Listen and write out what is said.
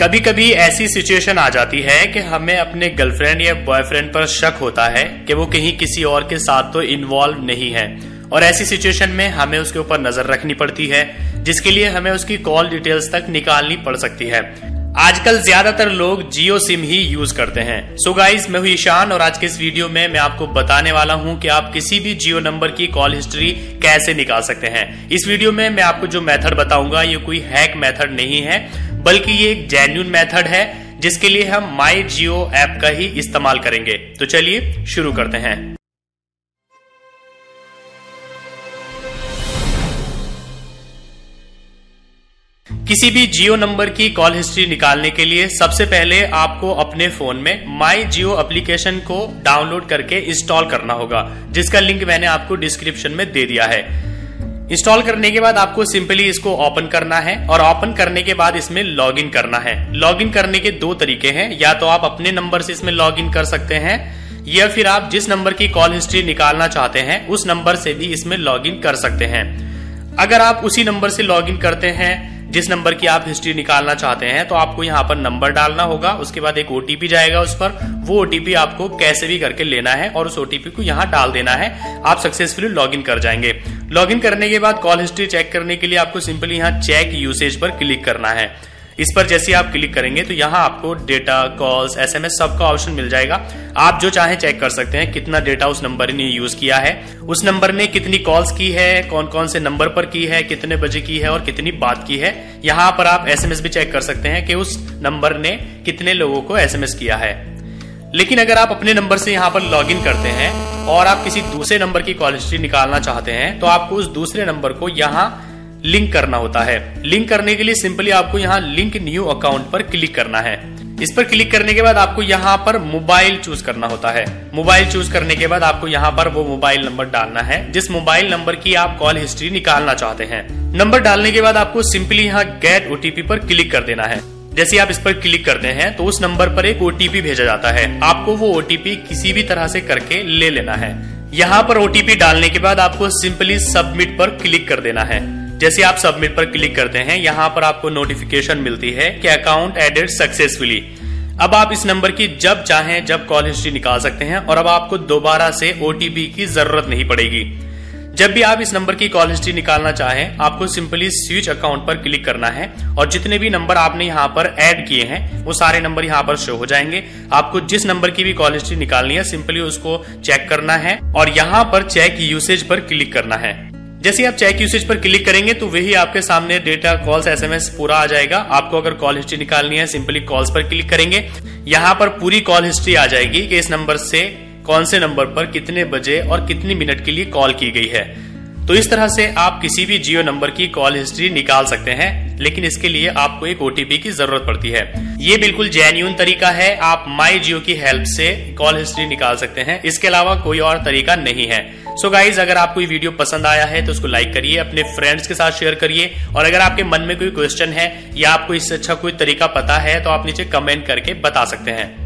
कभी कभी ऐसी सिचुएशन आ जाती है कि हमें अपने गर्लफ्रेंड या बॉयफ्रेंड पर शक होता है कि वो कहीं किसी और के साथ तो इन्वॉल्व नहीं है। और ऐसी सिचुएशन में हमें उसके ऊपर नज़र रखनी पड़ती है, जिसके लिए हमें उसकी कॉल डिटेल्स तक निकालनी पड़ सकती है। आजकल ज़्यादातर लोग जियो सिम ही यूज़ करते हैं। सो गाइज़ मैं हूँ ईशान और आज के इस वीडियो में मैं आपको बताने वाला हूँ कि आप किसी भी जियो नंबर की कॉल हिस्ट्री कैसे निकाल सकते हैं। इस वीडियो में मैं आपको जो मेथड बताऊँगा, ये कोई हैक मेथड नहीं है। बल्कि ये एक जेन्यून मेथड है, जिसके लिए हम माई जियो ऐप का ही इस्तेमाल करेंगे। तो चलिए शुरू करते हैं। किसी भी जियो नंबर की कॉल हिस्ट्री निकालने के लिए सबसे पहले आपको अपने फ़ोन में माई जियो एप्लीकेशन को डाउनलोड करके इंस्टॉल करना होगा, जिसका लिंक मैंने आपको डिस्क्रिप्शन में दे दिया है। इंस्टॉल करने के बाद आपको सिंपली इसको ओपन करना है और ओपन करने के बाद इसमें लॉगिन करना है। लॉगिन करने के दो तरीके हैं। या तो आप अपने नंबर से इसमें लॉगिन कर सकते हैं, या फिर आप जिस नंबर की कॉल हिस्ट्री निकालना चाहते हैं, उस नंबर से भी इसमें लॉगिन कर सकते हैं। अगर आप उसी नंबर से लॉगिन करते हैं जिस नंबर की आप हिस्ट्री निकालना चाहते हैं तो आपको यहाँ पर नंबर डालना होगा, उसके बाद एक ओटीपी जाएगा उस पर। वो ओटीपी आपको कैसे भी करके लेना है और उस ओटीपी को यहाँ डाल देना है। आप सक्सेसफुली लॉग कर जाएँगे। लॉग करने के बाद कॉल हिस्ट्री चेक करने के लिए आपको सिंपली यहाँ चेक यूसेज पर क्लिक करना है। इस पर जैसे आप क्लिक करेंगे तो यहाँ आपको डेटा कॉल्स एस एसएमएस सबका ऑप्शन मिल जाएगा। आप जो चाहे चेक कर सकते हैं कितना डेटा उस नंबर ने यूज़ किया है। उस नंबर ने कितनी कॉल्स की है कौन कौन से नंबर पर की है, कितने बजे की है और कितनी बात की है। यहाँ पर आप एसएमएस भी चेक कर सकते हैं कि उस नंबर ने कितने लोगों को एसएमएस किया है। लेकिन अगर आप अपने नंबर से यहाँ पर लॉगिन करते हैं और आप किसी दूसरे नंबर की कॉल हिस्ट्री निकालना चाहते हैं तो आपको उस दूसरे नंबर को यहाँ लिंक करना होता है। लिंक करने के लिए सिंपली आपको यहाँ लिंक न्यू अकाउंट पर क्लिक करना है। इस पर क्लिक करने के बाद आपको यहाँ पर मोबाइल चूज़ करना होता है। मोबाइल चूज़ करने के बाद आपको यहाँ पर वो मोबाइल नंबर डालना है, जिस मोबाइल नंबर की आप कॉल हिस्ट्री निकालना चाहते हैं। नंबर डालने के बाद आपको सिंपली यहाँ गेट ओटीपी पर क्लिक कर देना है। जैसे आप इस पर क्लिक करते हैं तो उस नंबर पर एक ओटीपी भेजा जाता है। आपको वो ओटीपी किसी भी तरह से करके ले लेना है। यहाँ पर ओटीपी डालने के बाद आपको सिंपली सबमिट पर क्लिक कर देना है। जैसे आप सबमिट पर क्लिक करते हैं, यहाँ पर आपको नोटिफिकेशन मिलती है कि अकाउंट एडेड सक्सेसफुली अब आप इस नंबर की जब चाहें, जब कॉल हिस्ट्री निकाल सकते हैं और अब आपको दोबारा से ओटीपी की ज़रूरत नहीं पड़ेगी. जब भी आप इस नंबर की कॉल हिस्ट्री निकालना चाहें, आपको सिंपली स्विच अकाउंट पर क्लिक करना है और जितने भी नंबर आपने यहाँ पर ऐड किए हैं, वो सारे नंबर यहाँ पर शो हो जाएँगे. आपको जिस नंबर की भी कॉल हिस्ट्री निकालनी है सिंपली उसको चेक करना है और यहाँ पर चेक यूसेज पर क्लिक करना है. जैसे आप चेक यूसेज पर क्लिक करेंगे तो वही आपके सामने डेटा कॉल्स एसएमएस पूरा आ जाएगा। आपको अगर कॉल हिस्ट्री निकालनी है सिंपली कॉल्स पर क्लिक करेंगे। यहाँ पर पूरी कॉल हिस्ट्री आ जाएगी कि इस नंबर से कौन से नंबर पर कितने बजे और कितनी मिनट के लिए कॉल की गई है। तो इस तरह से आप किसी भी जियो नंबर की कॉल हिस्ट्री निकाल सकते हैं। लेकिन इसके लिए आपको एक ओटीपी की ज़रूरत पड़ती है। ये बिल्कुल जेन्यून तरीका है। आप माई जियो की हेल्प से कॉल हिस्ट्री निकाल सकते हैं। इसके अलावा कोई और तरीका नहीं है। सो so गाइज़ अगर आपको ये वीडियो पसंद आया है तो उसको लाइक करिए, अपने फ्रेंड्स के साथ शेयर करिए। और अगर आपके मन में कोई क्वेश्चन है या आपको इससे अच्छा कोई तरीका पता है तो आप नीचे कमेंट करके बता सकते हैं।